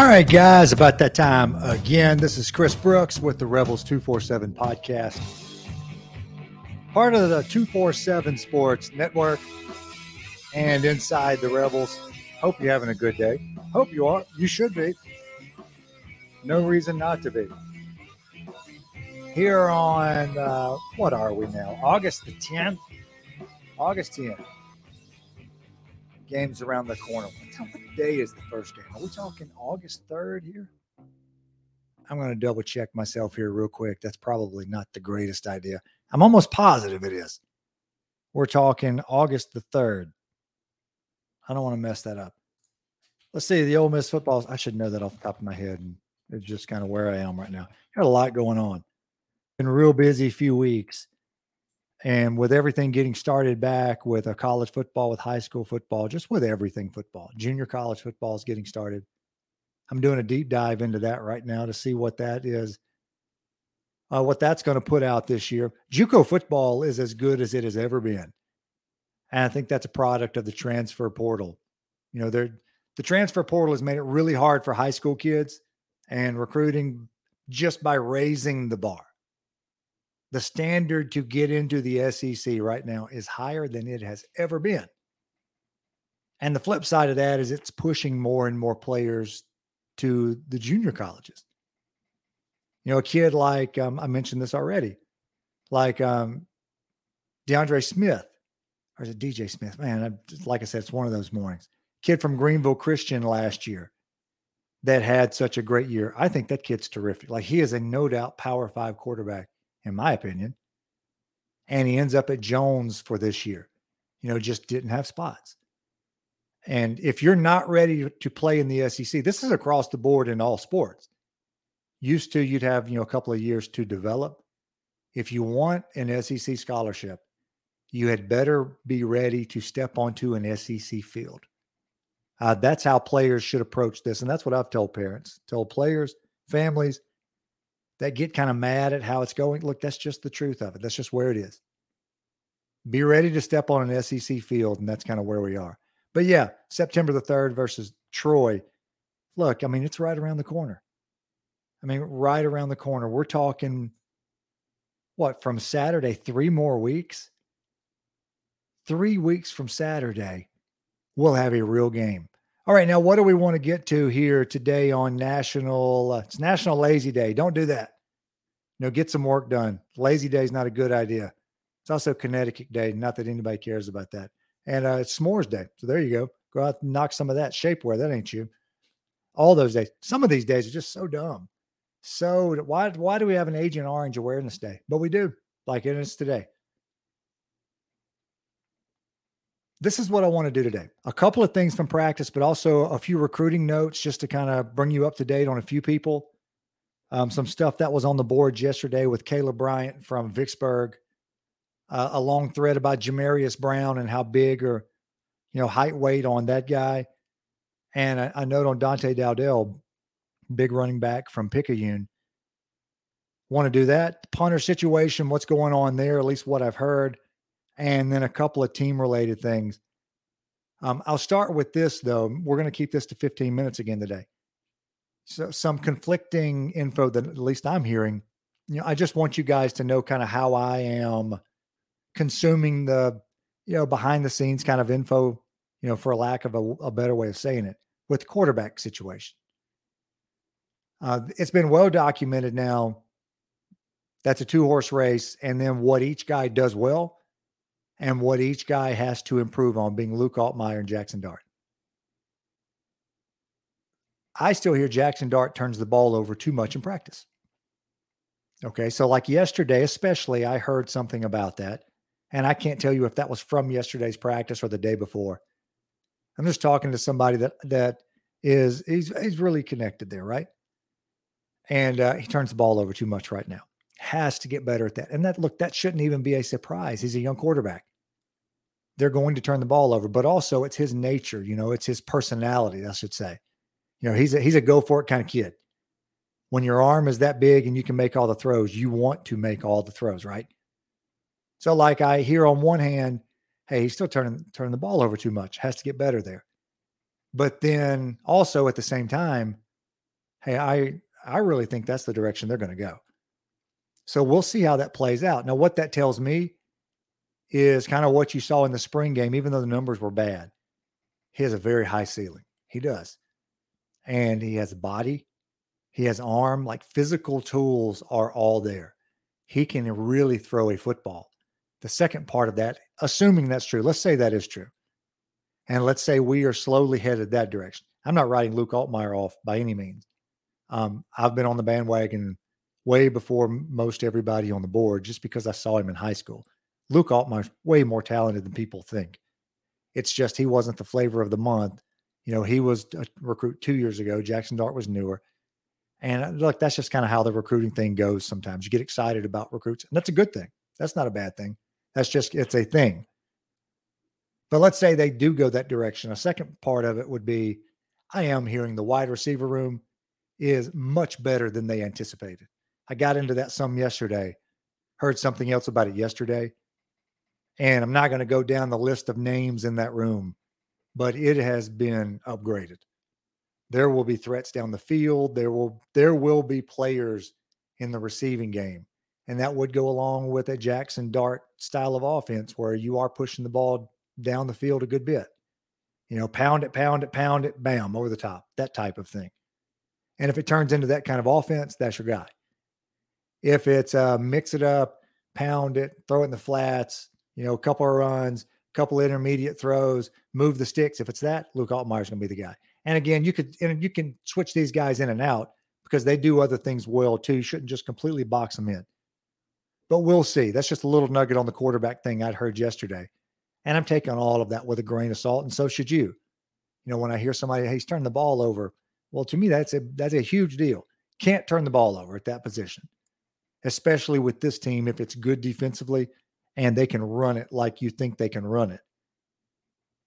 All right, guys, about that time again. This is Chris Brooks with the Rebels 247 podcast, part of the 247 Sports Network and inside the Rebels. Hope you're having a good day. Hope you are. You should be. No reason not to be. Here on, uh, what are we now? August the 10th? August 10th. Games around the corner. What day is the first game? Are we talking August 3rd here? I'm going to double check myself here real quick. That's probably not the greatest idea. I'm almost positive it is. We're talking August the 3rd. I don't want to mess that up. Let's see the Ole Miss footballs. I should know that off the top of my head. And it's just kind of where I am right now. Got a lot going on. Been real busy few weeks. And with everything getting started back with a college football, with high school football, just with everything football, junior college football is getting started. I'm doing a deep dive into that right now to see what that is, uh, what that's going to put out this year. JUCO football is as good as it has ever been, and I think that's a product of the transfer portal. You know, the transfer portal has made it really hard for high school kids and recruiting just by raising the bar the standard to get into the SEC right now is higher than it has ever been. And the flip side of that is it's pushing more and more players to the junior colleges. You know, a kid like um, I mentioned this already, like um, DeAndre Smith, or is it DJ Smith? Man, I, like I said, it's one of those mornings. Kid from Greenville Christian last year that had such a great year. I think that kid's terrific. Like he is a no doubt Power Five quarterback in my opinion. And he ends up at Jones for this year. You know, just didn't have spots. And if you're not ready to play in the SEC, this is across the board in all sports. Used to, you'd have, you know, a couple of years to develop. If you want an SEC scholarship, you had better be ready to step onto an SEC field. Uh, that's how players should approach this. And that's what I've told parents, told players, families, that get kind of mad at how it's going. Look, that's just the truth of it. That's just where it is. Be ready to step on an SEC field, and that's kind of where we are. But yeah, September the 3rd versus Troy. Look, I mean, it's right around the corner. I mean, right around the corner. We're talking what from Saturday, three more weeks? Three weeks from Saturday, we'll have a real game. All right, now what do we want to get to here today on National? Uh, it's National Lazy Day. Don't do that. You know, get some work done. Lazy Day is not a good idea. It's also Connecticut Day. Not that anybody cares about that. And uh, it's S'mores Day. So there you go. Go out and knock some of that shapewear. That ain't you. All those days. Some of these days are just so dumb. So why why do we have an Agent Orange Awareness Day? But we do, like it is today. This is what I want to do today. A couple of things from practice, but also a few recruiting notes just to kind of bring you up to date on a few people. Um, some stuff that was on the board yesterday with Caleb Bryant from Vicksburg. Uh, a long thread about Jamarius Brown and how big or you know height weight on that guy. And a, a note on Dante Dowdell, big running back from Picayune. Want to do that punter situation? What's going on there? At least what I've heard and then a couple of team related things. Um, I'll start with this though. We're going to keep this to 15 minutes again today. So some conflicting info that at least I'm hearing. You know, I just want you guys to know kind of how I am consuming the, you know, behind the scenes kind of info, you know, for lack of a, a better way of saying it, with quarterback situation. Uh, it's been well documented now. That's a two horse race, and then what each guy does well and what each guy has to improve on, being Luke Altmyer and Jaxson Dart. I still hear Jaxson Dart turns the ball over too much in practice. Okay. So, like yesterday, especially, I heard something about that. And I can't tell you if that was from yesterday's practice or the day before. I'm just talking to somebody that that is he's he's really connected there, right? And uh, he turns the ball over too much right now. Has to get better at that. And that look, that shouldn't even be a surprise. He's a young quarterback they're going to turn the ball over, but also it's his nature, you know, it's his personality, I should say. You know, he's a he's a go for it kind of kid. When your arm is that big and you can make all the throws, you want to make all the throws, right? So, like I hear on one hand, hey, he's still turning turning the ball over too much, has to get better there. But then also at the same time, Hey, I I really think that's the direction they're going to go. So we'll see how that plays out. Now, what that tells me is kind of what you saw in the spring game, even though the numbers were bad. He has a very high ceiling. He does. And he has a body, he has arm, like physical tools are all there. He can really throw a football. The second part of that, assuming that's true, let's say that is true. And let's say we are slowly headed that direction. I'm not writing Luke Altmyer off by any means. Um, I've been on the bandwagon way before most everybody on the board just because I saw him in high school. Luke Altmyer's way more talented than people think. It's just he wasn't the flavor of the month. You know, he was a recruit two years ago. Jaxson Dart was newer. And uh, look, that's just kind of how the recruiting thing goes sometimes. You get excited about recruits, and that's a good thing. That's not a bad thing. That's just, it's a thing. But let's say they do go that direction. A second part of it would be I am hearing the wide receiver room is much better than they anticipated. I got into that some yesterday, heard something else about it yesterday. And I'm not going to go down the list of names in that room, but it has been upgraded. There will be threats down the field. There will there will be players in the receiving game. And that would go along with a Jaxson Dart style of offense where you are pushing the ball down the field a good bit. You know, pound it, pound it, pound it, bam, over the top, that type of thing. And if it turns into that kind of offense, that's your guy. If it's uh, mix it up, pound it, throw it in the flats, you know, a couple of runs, a couple intermediate throws, move the sticks. If it's that, Luke Altmyer's going to be the guy. And again, you could and you can switch these guys in and out because they do other things well too. You shouldn't just completely box them in. But we'll see. That's just a little nugget on the quarterback thing I'd heard yesterday. And I'm taking all of that with a grain of salt, and so should you. You know, when I hear somebody, hey, he's turning the ball over, well, to me, that's a that's a huge deal. Can't turn the ball over at that position, especially with this team if it's good defensively and they can run it like you think they can run it.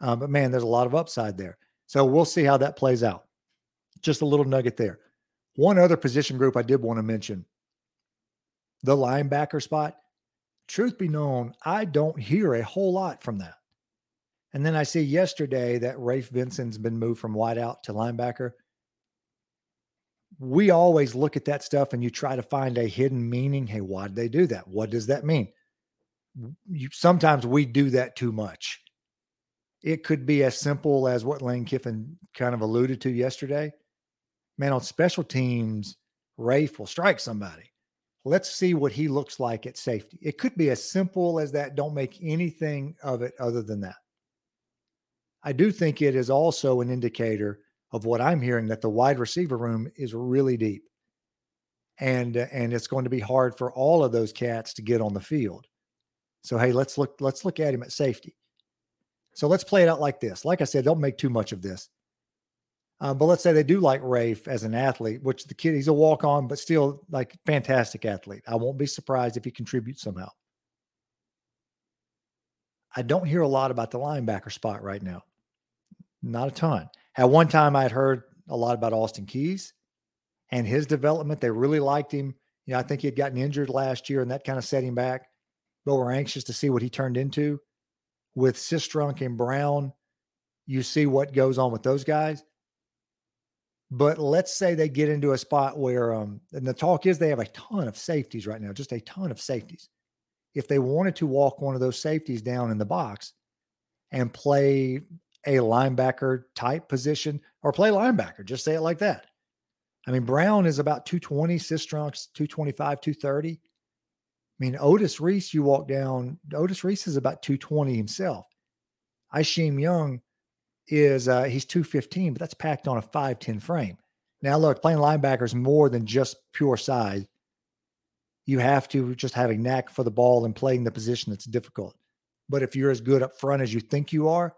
Uh, but man, there's a lot of upside there. So we'll see how that plays out. Just a little nugget there. One other position group I did want to mention the linebacker spot. Truth be known, I don't hear a whole lot from that. And then I see yesterday that Rafe Vincent's been moved from wideout to linebacker we always look at that stuff and you try to find a hidden meaning. Hey, why did they do that? What does that mean? You, sometimes we do that too much. It could be as simple as what Lane Kiffin kind of alluded to yesterday. Man, on special teams, Rafe will strike somebody. Let's see what he looks like at safety. It could be as simple as that. Don't make anything of it other than that. I do think it is also an indicator of what I'm hearing that the wide receiver room is really deep. And and it's going to be hard for all of those cats to get on the field. So hey, let's look let's look at him at safety. So let's play it out like this. Like I said, don't make too much of this. Uh, but let's say they do like Rafe as an athlete, which the kid he's a walk on, but still like fantastic athlete. I won't be surprised if he contributes somehow. I don't hear a lot about the linebacker spot right now. Not a ton. At one time, I had heard a lot about Austin Keys and his development. They really liked him. You know, I think he had gotten injured last year and that kind of set him back. But we're anxious to see what he turned into. With Sistrunk and Brown, you see what goes on with those guys. But let's say they get into a spot where, um, and the talk is they have a ton of safeties right now, just a ton of safeties. If they wanted to walk one of those safeties down in the box and play a linebacker type position or play linebacker. Just say it like that. I mean, Brown is about 220, Sistrunk's 225, 230. I mean, Otis Reese, you walk down, Otis Reese is about 220 himself. Isheem Young is uh, he's 215, but that's packed on a 5'10 frame. Now, look, playing linebacker is more than just pure size. You have to just have a knack for the ball and playing the position that's difficult. But if you're as good up front as you think you are,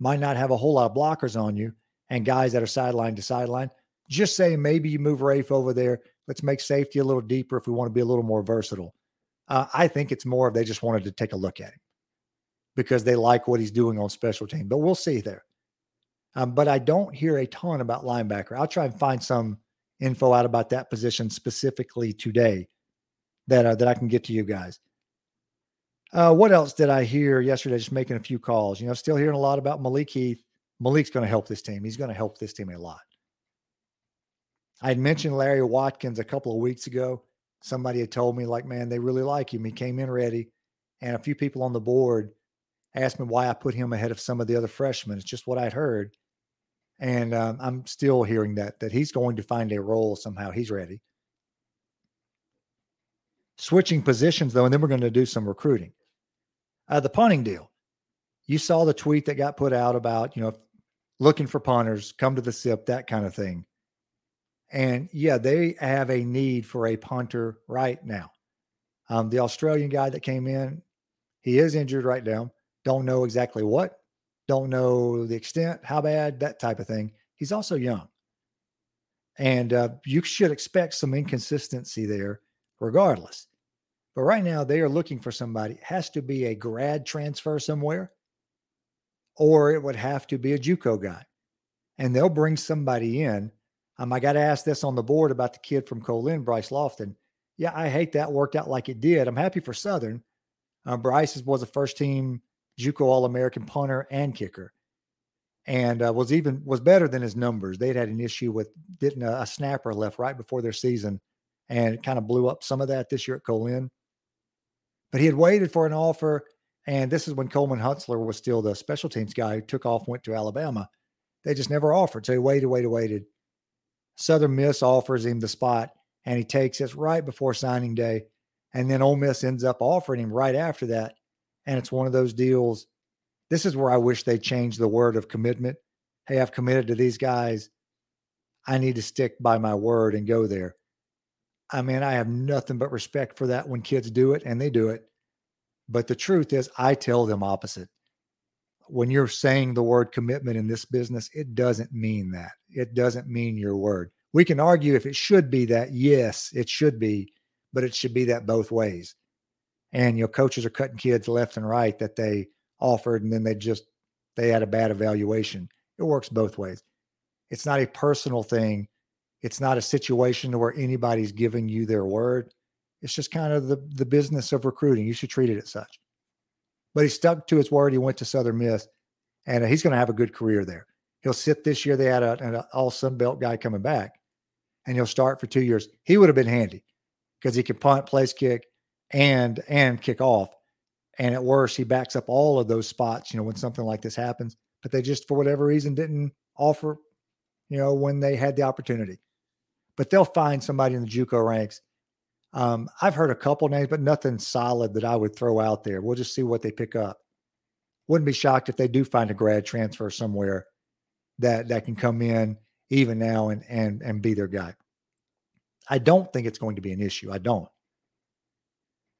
might not have a whole lot of blockers on you and guys that are sideline to sideline. Just say maybe you move Rafe over there. Let's make safety a little deeper if we want to be a little more versatile. Uh, I think it's more of they just wanted to take a look at him because they like what he's doing on special team. But we'll see there. Um, but I don't hear a ton about linebacker. I'll try and find some info out about that position specifically today that uh, that I can get to you guys. Uh, what else did I hear yesterday? Just making a few calls. You know, still hearing a lot about Malik Heath. Malik's going to help this team. He's going to help this team a lot. I had mentioned Larry Watkins a couple of weeks ago. Somebody had told me, like, man, they really like him. He came in ready. And a few people on the board asked me why I put him ahead of some of the other freshmen. It's just what I'd heard. And um, I'm still hearing that, that he's going to find a role somehow. He's ready. Switching positions, though, and then we're going to do some recruiting. Uh, the punting deal. You saw the tweet that got put out about, you know, looking for punters, come to the SIP, that kind of thing. And yeah, they have a need for a punter right now. Um, the Australian guy that came in, he is injured right now. Don't know exactly what, don't know the extent, how bad, that type of thing. He's also young. And uh, you should expect some inconsistency there regardless. But right now, they are looking for somebody. It has to be a grad transfer somewhere, or it would have to be a Juco guy. And they'll bring somebody in. Um, I got to ask this on the board about the kid from Co-Lin, Bryce Lofton. Yeah, I hate that worked out like it did. I'm happy for Southern. Uh, Bryce was a first team JUCO All American punter and kicker, and uh, was even was better than his numbers. They'd had an issue with getting a, a snapper left right before their season, and it kind of blew up some of that this year at Co-Lin. But he had waited for an offer, and this is when Coleman Hutzler was still the special teams guy who took off, went to Alabama. They just never offered, so he waited, waited, waited. Southern Miss offers him the spot, and he takes it right before signing day. And then Ole Miss ends up offering him right after that. And it's one of those deals. This is where I wish they changed the word of commitment. Hey, I've committed to these guys. I need to stick by my word and go there. I mean, I have nothing but respect for that when kids do it and they do it. But the truth is, I tell them opposite. When you're saying the word commitment in this business, it doesn't mean that. It doesn't mean your word. We can argue if it should be that. Yes, it should be, but it should be that both ways and your coaches are cutting kids left and right that they offered and then they just they had a bad evaluation it works both ways it's not a personal thing it's not a situation where anybody's giving you their word it's just kind of the the business of recruiting you should treat it as such but he stuck to his word he went to southern miss and uh, he's going to have a good career there he'll sit this year they had a, an all sun belt guy coming back and he'll start for two years he would have been handy because he can punt place kick and and kick off. And at worst, he backs up all of those spots, you know, when something like this happens. But they just, for whatever reason, didn't offer, you know, when they had the opportunity. But they'll find somebody in the JUCO ranks. Um, I've heard a couple names, but nothing solid that I would throw out there. We'll just see what they pick up. Wouldn't be shocked if they do find a grad transfer somewhere that that can come in even now and and and be their guy. I don't think it's going to be an issue. I don't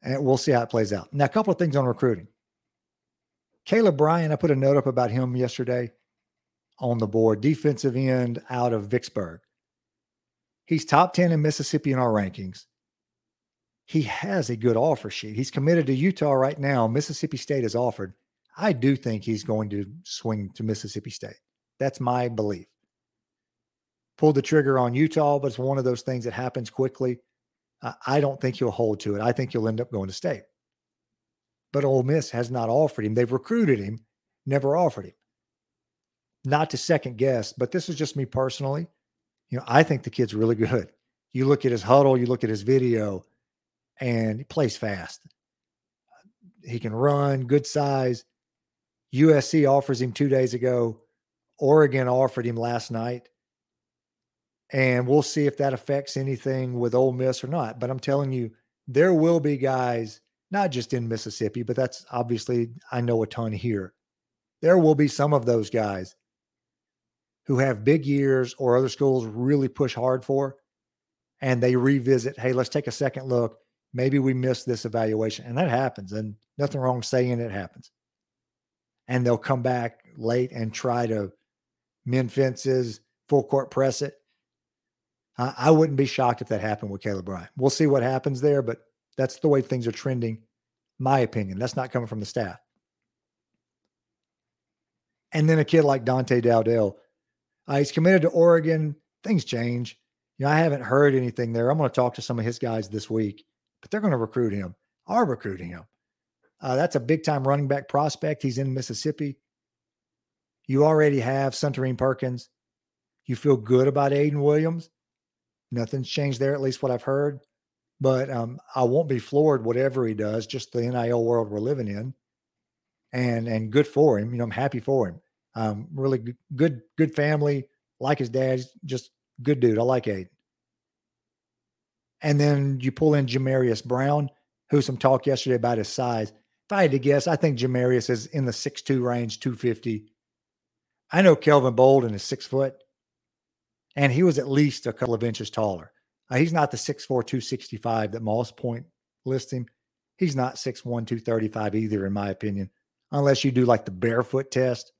and we'll see how it plays out. Now, a couple of things on recruiting. Caleb Bryan, I put a note up about him yesterday on the board, defensive end out of Vicksburg. He's top 10 in Mississippi in our rankings. He has a good offer sheet. He's committed to Utah right now. Mississippi State has offered. I do think he's going to swing to Mississippi State. That's my belief. Pulled the trigger on Utah, but it's one of those things that happens quickly. I don't think he'll hold to it. I think he'll end up going to state. But Ole Miss has not offered him. They've recruited him, never offered him. Not to second guess, but this is just me personally. You know, I think the kid's really good. You look at his Hudl, you look at his video, and he plays fast. He can run, good size. USC offers him two days ago. Oregon offered him last night and we'll see if that affects anything with Ole Miss or not. But I'm telling you, there will be guys, not just in Mississippi, but that's obviously, I know a ton here. There will be some of those guys who have big years or other schools really push hard for, and they revisit, hey, let's take a second look. Maybe we missed this evaluation. And that happens. And nothing wrong saying it happens. And they'll come back late and try to mend fences, full court press it I, I wouldn't be shocked if that happened with Caleb Bryan. We'll see what happens there, but that's the way things are trending. My opinion. That's not coming from the staff. And then a kid like Dante Dowdell, uh, he's committed to Oregon. Things change. You know, I haven't heard anything there. I'm going to talk to some of his guys this week, but they're going to recruit him. Are recruiting him. Uh, that's a big time running back prospect. He's in Mississippi. You already have Suntarine Perkins. You feel good about Aiden Williams. Nothing's changed there, at least what I've heard. But um, I won't be floored whatever he does. Just the NIL world we're living in, and and good for him. You know, I'm happy for him. Um, really good, good, good family. Like his dad, just good dude. I like Aiden. And then you pull in Jamarius Brown, who some talk yesterday about his size. If I had to guess, I think Jamarius is in the six-two range, 250. I know Kelvin Bolden is six foot, and he was at least a couple of inches taller. Uh, he's not the 6'4, 265 that Moss Point lists him. He's not 6'1, 235 either, in my opinion, unless you do like the barefoot test,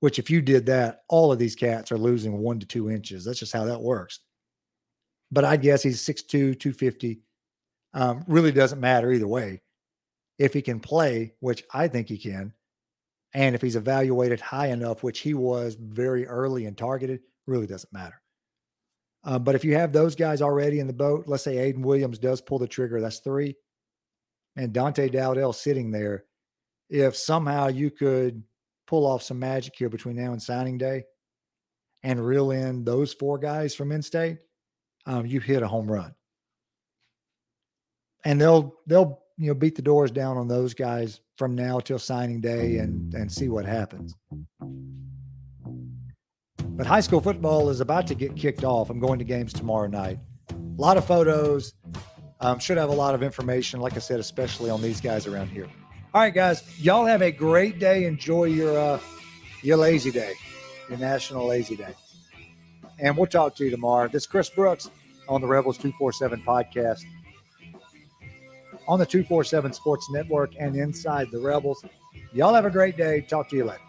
which if you did that, all of these cats are losing one to two inches. That's just how that works. But I'd guess he's 6'2, 250. Um, really doesn't matter either way. If he can play, which I think he can, and if he's evaluated high enough, which he was very early and targeted, really doesn't matter. Uh, but if you have those guys already in the boat, let's say Aiden Williams does pull the trigger, that's three. And Dante Dowdell sitting there. If somehow you could pull off some magic here between now and signing day and reel in those four guys from in state, um, you hit a home run. And they'll they'll you know beat the doors down on those guys from now till signing day and and see what happens. But high school football is about to get kicked off. I'm going to games tomorrow night. A lot of photos. Um, should have a lot of information, like I said, especially on these guys around here. All right, guys, y'all have a great day. Enjoy your uh, your lazy day, your national lazy day, and we'll talk to you tomorrow. This is Chris Brooks on the Rebels two four seven podcast on the two four seven Sports Network and inside the Rebels. Y'all have a great day. Talk to you later.